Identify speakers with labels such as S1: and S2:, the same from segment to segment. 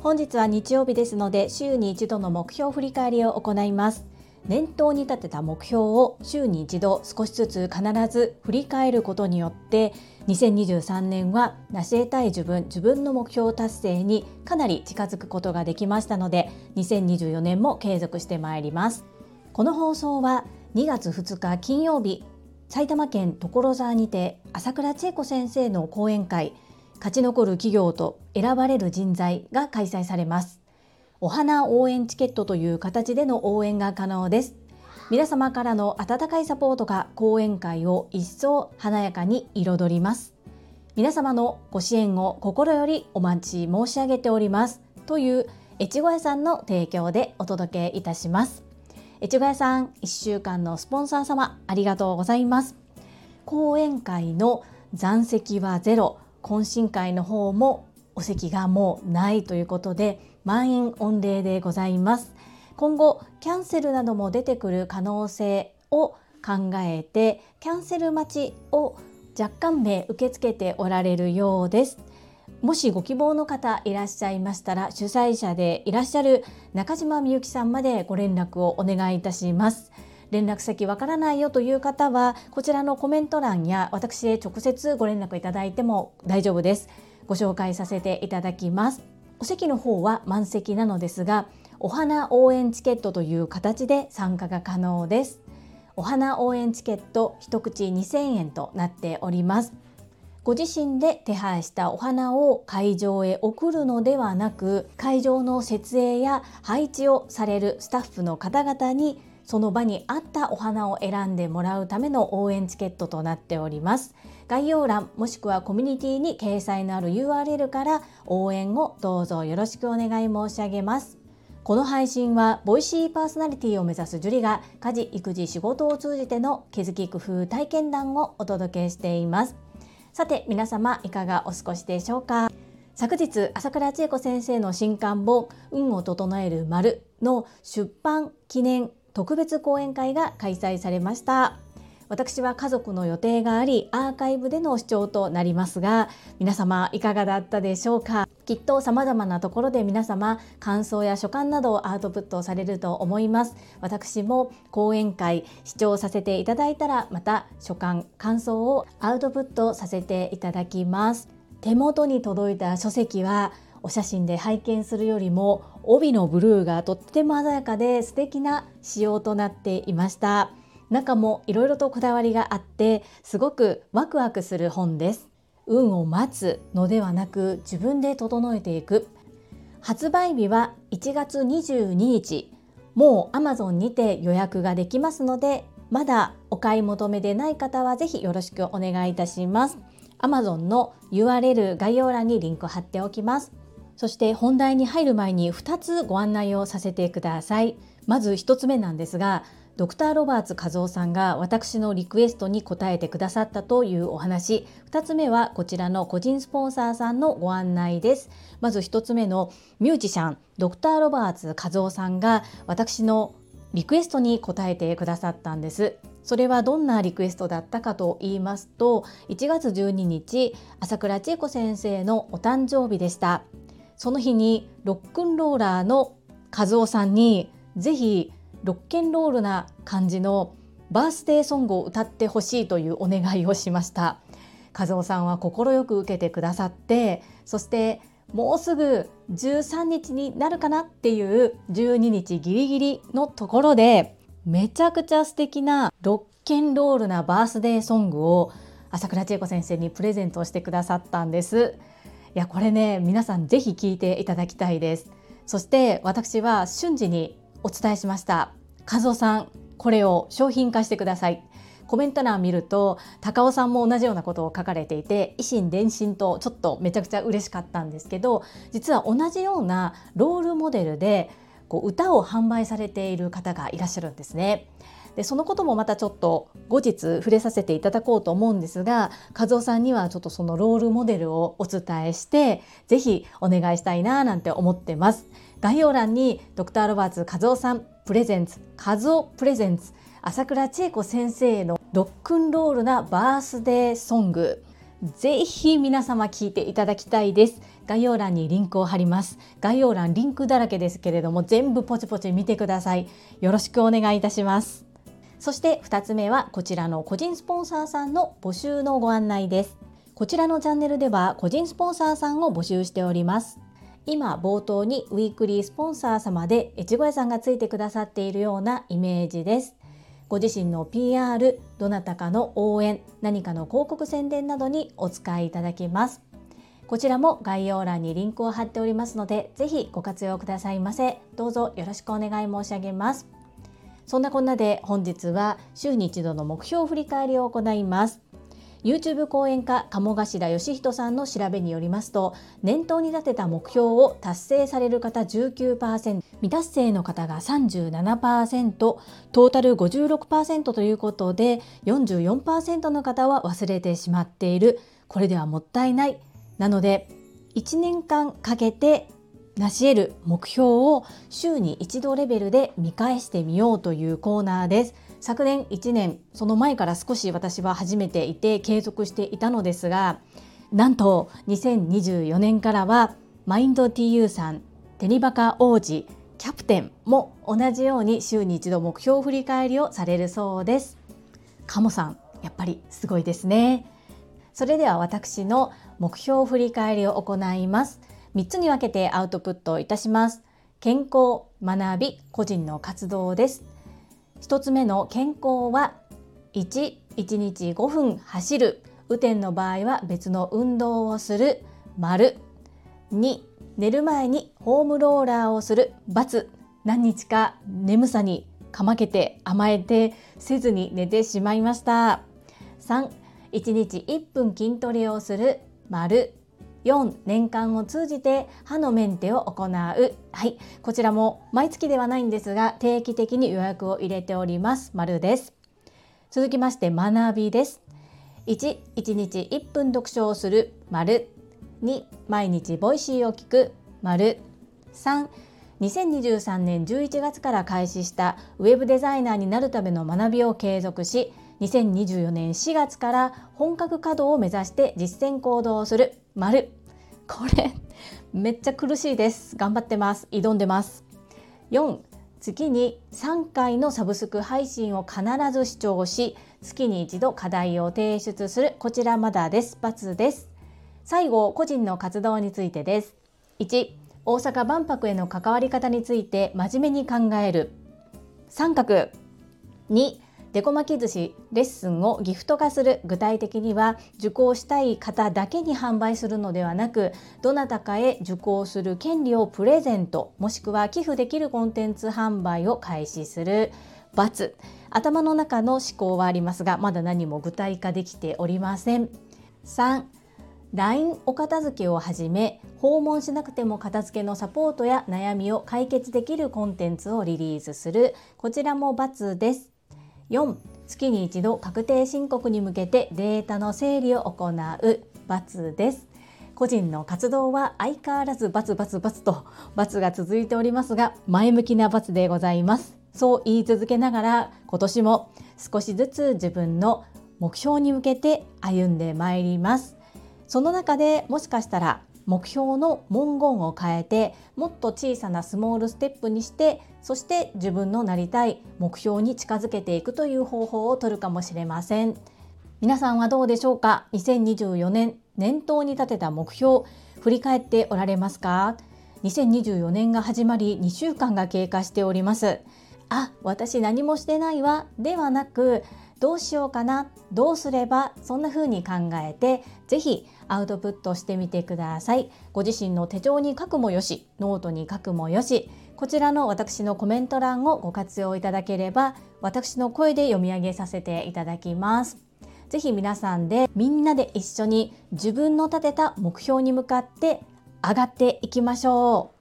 S1: 本日は日曜日ですので週に一度の目標振り返りを行います。念頭に立てた目標を週に一度少しずつ必ず振り返ることによって2023年は成し得たい自分自分の目標達成にかなり近づくことができましたので2024年も継続してまいります。この放送は2月2日金曜日埼玉県所沢にて朝倉千恵子先生の講演会勝ち残る企業と選ばれる人材が開催されますお花応援チケットという形での応援が可能です。皆様からの温かいサポートが講演会を一層華やかに彩ります。皆様のご支援を心よりお待ち申し上げておりますという越後屋さんの提供でお届けいたします。越後屋さん1週間のスポンサー様ありがとうございます。講演会の残席はゼロ、懇親会の方もお席がもうないということで満員御礼でございます。今後キャンセルなども出てくる可能性を考えてキャンセル待ちを若干名受け付けておられるようです。もしご希望の方いらっしゃいましたら主催者でいらっしゃる中島みゆきさんまでご連絡をお願いいたします。連絡先わからないよという方はこちらのコメント欄や私へ直接ご連絡いただいても大丈夫です。ご紹介させていただきます。お席の方は満席なのですがお花応援チケットという形で参加が可能です。お花応援チケット一口2000円となっております。ご自身で手配したお花を会場へ送るのではなく会場の設営や配置をされるスタッフの方々にその場に合ったお花を選んでもらうための応援チケットとなっております。概要欄もしくはコミュニティに掲載のある URL から応援をどうぞよろしくお願い申し上げます。この配信はボイシーパーソナリティを目指すジュリが家事育児仕事を通じての気づき工夫体験談をお届けしています。さて皆様いかがお過ごしでしょうか？昨日朝倉千恵子先生の新刊本運を整える丸の出版記念特別講演会が開催されました。私は家族の予定がありアーカイブでの視聴となりますが皆様いかがだったでしょうか？きっと様々なところで皆様感想や所感などをアウトプットされると思います。私も講演会視聴させていただいたらまた所感感想をアウトプットさせていただきます。手元に届いた書籍はお写真で拝見するよりも帯のブルーがとっても鮮やかで素敵な仕様となっていました。中もいろいろとこだわりがあってすごくワクワクする本です。運を待つのではなく自分で整えていく。発売日は1月22日。もう Amazon にて予約ができますのでまだお買い求めでない方はぜひよろしくお願いいたします。Amazon の URL 概要欄にリンク貼っておきます。そして本題に入る前に2つご案内をさせてください。まず1つ目なんですが、ドクターロバーツ和夫さんが私のリクエストに答えてくださったというお話。2つ目はこちらの個人スポンサーさんのご案内です。まず1つ目のミュージシャン、ドクターロバーツ和夫さんが私のリクエストに答えてくださったんです。それはどんなリクエストだったかと言いますと、1月12日、朝倉千恵子先生のお誕生日でした。その日にロックンローラーの和夫さんにぜひロッケンロールな感じのバースデーソングを歌ってほしいというお願いをしました和夫さんは快く受けてくださってそしてもうすぐ13日になるかなっていう12日ギリギリのところでめちゃくちゃ素敵なロッケンロールなバースデーソングを朝倉千恵子先生にプレゼントしてくださったんです。いやこれね皆さんぜひ聞いていただきたいですそして私は瞬時にお伝えしました和夫さんこれを商品化してくださいコメント欄見ると高尾さんも同じようなことを書かれていて維新伝心とちょっとめちゃくちゃ嬉しかったんですけど実は同じようなロールモデルでこう歌を販売されている方がいらっしゃるんですね。でそのこともまたちょっと後日触れさせていただこうと思うんですが和夫さんにはちょっとそのロールモデルをお伝えして是非お願いしたいななんて思ってます。概要欄にドクターロバーツ和夫さんプレゼンツ和夫プレゼンツ朝倉千恵子先生のロックンロールなバースデーソングぜひ皆様聞いていただきたいです。概要欄にリンクを貼ります。概要欄リンクだらけですけれども全部ポチポチ見てください。よろしくお願いいたします。そして2つ目はこちらの個人スポンサーさんの募集のご案内です。こちらのチャンネルでは個人スポンサーさんを募集しております。今冒頭にウィークリースポンサー様で越後屋さんがついてくださっているようなイメージです。ご自身の PR どなたかの応援何かの広告宣伝などにお使いいただきます。こちらも概要欄にリンクを貼っておりますのでぜひご活用くださいませ。どうぞよろしくお願い申し上げます。そんなこんなで本日は週に一度の目標振り返りを行います。YouTube 講演家鴨頭義人さんの調べによりますと念頭に立てた目標を達成される方19%未達成の方が37%トータル56%ということで44%の方は忘れてしまっている。これではもったいない。なので1年間かけて成し得る目標を週に一度レベルで見返してみようというコーナーです。昨年1年その前から少し私は始めていて継続していたのですがなんと2024年からはマインド TU さんテニバカ王子キャプテンも同じように週に一度目標振り返りをされるそうです。カモさんやっぱりすごいですね。それでは私の目標振り返りを行います。3つに分けてアウトプットいたします健康学び個人の活動です1つ目の健康は1、1日5分走る。雨天の場合は別の運動をする。丸。2、寝る前にホームローラーをする。×。何日か眠さにかまけて甘えてせずに寝てしまいました。3、1日1分筋トレをする。丸。4年間を通じて歯のメンテを行う。はい。こちらも毎月ではないんですが定期的に予約を入れております。丸です。続きまして学びです。1、1日1分読書をする。丸。2、毎日 Voicy を聞く。丸。3、2023年11月から開始した。ウェブデザイナーになるための学びを継続し2024年4月から本格稼働を目指して実践行動をする。丸。これめっちゃ苦しいです。頑張ってます。挑んでます。4月に3回のサブスク配信を必ず視聴し月に一度課題を提出する。こちらまだです×です。最後個人の活動についてです。1大阪万博への関わり方について真面目に考える。三角。2デコ巻き寿司レッスンをギフト化する具体的には受講したい方だけに販売するのではなくどなたかへ受講する権利をプレゼントもしくは寄付できるコンテンツ販売を開始する×頭の中の思考はありますがまだ何も具体化できておりません。3 LINE お片付けをはじめ訪問しなくても片付けのサポートや悩みを解決できるコンテンツをリリースする。こちらも×です。4月に一度確定申告に向けてデータの整理を行う×です。個人の活動は相変わらずバツバツバツとバツが続いておりますが前向きなバツでございます。そう言い続けながら今年も少しずつ自分の目標に向けて歩んでまいります。その中でもしかしたら目標の文言を変えてもっと小さなスモールステップにしてそして自分のなりたい目標に近づけていくという方法を取るかもしれません。皆さんはどうでしょうか？2024年念頭に立てた目標振り返っておられますか？2024年が始まり2週間が経過しております。あ私何もしてないわ。ではなくどうしようかなどうすればそんな風に考えて是非アウトプットしてみてください。ご自身の手帳に書くもよしノートに書くもよしこちらの私のコメント欄をご活用いただければ私の声で読み上げさせていただきます。ぜひ皆さんでみんなで一緒に自分の立てた目標に向かって上がっていきましょう。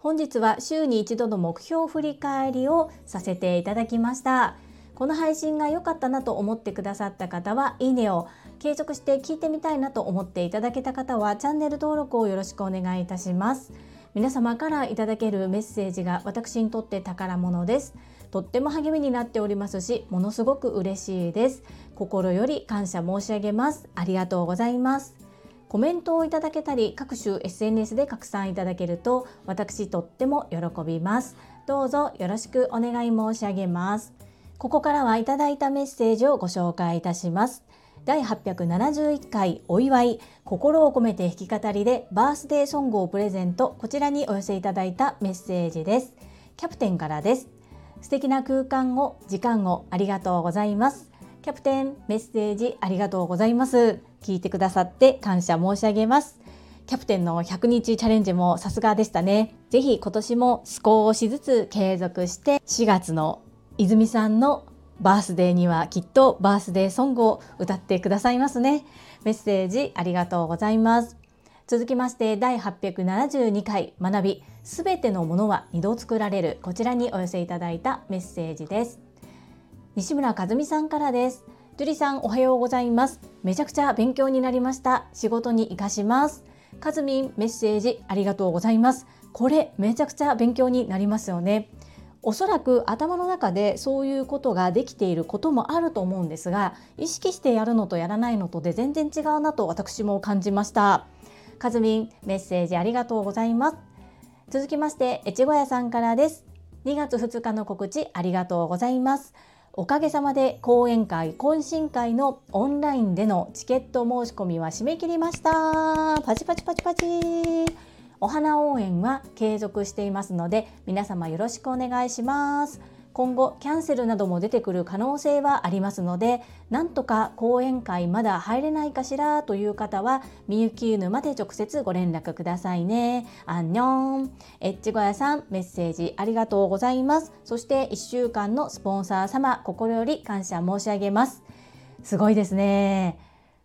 S1: 本日は週に一度の目標振り返りをさせていただきました。この配信が良かったなと思ってくださった方はいいねを継続して聞いてみたいなと思っていただけた方はチャンネル登録をよろしくお願いいたします。皆様からいただけるメッセージが私にとって宝物です。とっても励みになっておりますしものすごく嬉しいです。心より感謝申し上げます。ありがとうございます。コメントをいただけたり各種 SNS で拡散いただけると私とっても喜びます。どうぞよろしくお願い申し上げます。ここからはいただいたメッセージをご紹介いたします。第871回お祝い心を込めて弾き語りでバースデーソングをプレゼント。こちらにお寄せいただいたメッセージです。キャプテンからです。素敵な空間を時間をありがとうございます。キャプテンメッセージありがとうございます。聞いてくださって感謝申し上げます。キャプテンの100日チャレンジもさすがでしたね。ぜひ今年も少しずつ継続して4月の泉さんのバースデーにはきっとバースデーソングを歌ってくださいますね。メッセージありがとうございます。続きまして第872回学びすべてのものは二度作られるこちらにお寄せいただいたメッセージです。西村和美さんからです。樹里さんおはようございます。めちゃくちゃ勉強になりました。仕事に活かします。かずみんメッセージありがとうございます。これめちゃくちゃ勉強になりますよね。おそらく頭の中でそういうことができていることもあると思うんですが意識してやるのとやらないのとで全然違うなと私も感じました。かずみんメッセージありがとうございます。続きまして越後屋さんからです。2月2日の告知ありがとうございます。おかげさまで講演会懇親会のオンラインでのチケット申し込みは締め切りました。パチパチパチパチ。お花応援は継続していますので皆様よろしくお願いします。今後キャンセルなども出てくる可能性はありますのでなんとか講演会まだ入れないかしらという方はみゆき沼で直接ご連絡くださいね。アンニョン。エッチゴヤさんメッセージありがとうございます。そして1週間のスポンサー様心より感謝申し上げます。すごいですね。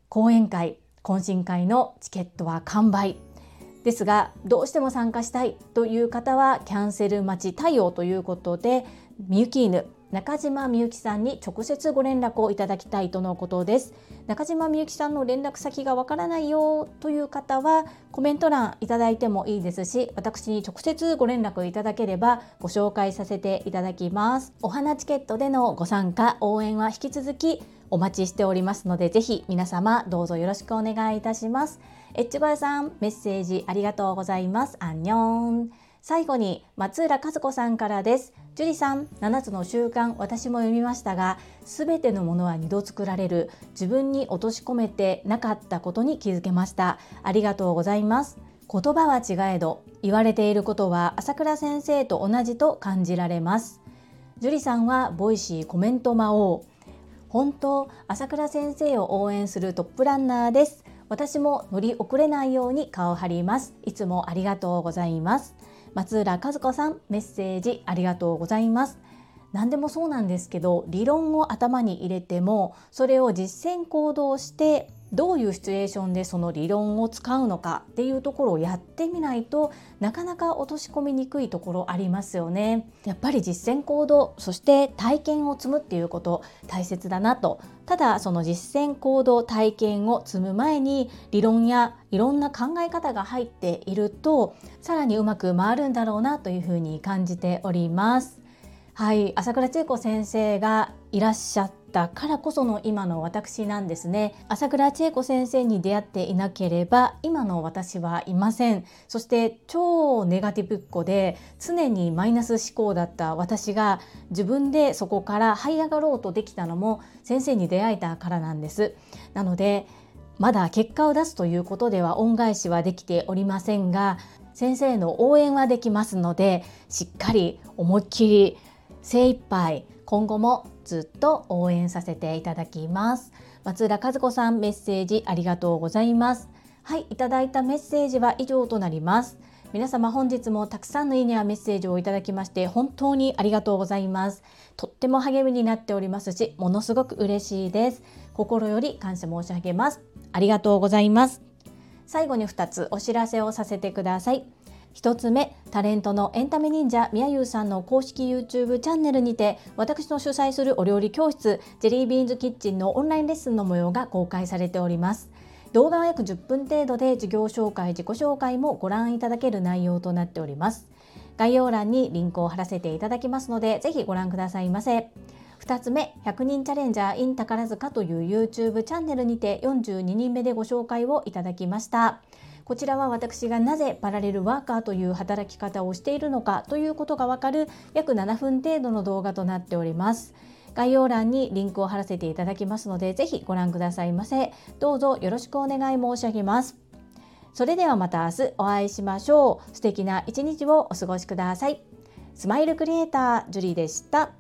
S1: 講演会懇親会のチケットは完売。ですがどうしても参加したいという方はキャンセル待ち対応ということでみゆき犬中島みゆきさんに直接ご連絡をいただきたいとのことです。中島みゆきさんの連絡先がわからないよという方はコメント欄いただいてもいいですし私に直接ご連絡いただければご紹介させていただきます。お花チケットでのご参加応援は引き続きお待ちしておりますのでぜひ皆様どうぞよろしくお願いいたします。エッチゴヤさんメッセージありがとうございます。アンニョン最後に松浦和子さんからです。樹里さん7つの習慣私も読みましたがすべてのものは二度作られる。自分に落とし込めてなかったことに気づけました。ありがとうございます。言葉は違えど言われていることは朝倉先生と同じと感じられます。樹里さんは Voicy コメント魔王。本当朝倉先生を応援するトップランナーです。私も乗り遅れないように顔を張ります。いつもありがとうございます。松浦和子さんメッセージありがとうございます。何でもそうなんですけど理論を頭に入れてもそれを実践行動してどういうシチュエーションでその理論を使うのかっていうところをやってみないとなかなか落とし込みにくいところありますよね。やっぱり実践行動そして体験を積むっていうこと大切だなと。ただその実践行動体験を積む前に理論やいろんな考え方が入っているとさらにうまく回るんだろうなというふうに感じております。はい。朝倉千恵子先生がいらっしゃったからこその今の私なんですね。朝倉千恵子先生に出会っていなければ今の私はいません。そして超ネガティブっ子で常にマイナス思考だった私が自分でそこから這い上がろうとできたのも先生に出会えたからなんです。なのでまだ結果を出すということでは恩返しはできておりませんが先生の応援はできますのでしっかり思いっきり精一杯今後もずっと応援させていただきます。松浦和子さんメッセージありがとうございます。はいいただいたメッセージは以上となります。皆様本日もたくさんのいいねやメッセージをいただきまして本当にありがとうございます。とっても励みになっておりますしものすごく嬉しいです。心より感謝申し上げます。ありがとうございます。最後に2つお知らせをさせてください。1つ目タレントのエンタメ忍者みやゆうさんの公式 YouTube チャンネルにて私の主催するお料理教室ジェリービーンズキッチンのオンラインレッスンの模様が公開されております動画は約10分程度で事業紹介自己紹介もご覧いただける内容となっております概要欄にリンクを貼らせていただきますので、ぜひご覧くださいませ。2つ目、100人チャレンジャー in 宝塚という YouTube チャンネルにて42人目でご紹介をいただきました。こちらは私がなぜパラレルワーカーという働き方をしているのかということがわかる約7分程度の動画となっております。概要欄にリンクを貼らせていただきますので、ぜひご覧くださいませ。どうぞよろしくお願い申し上げます。それではまた明日お会いしましょう。素敵な一日をお過ごしください。スマイルクリエイター、ジュリーでした。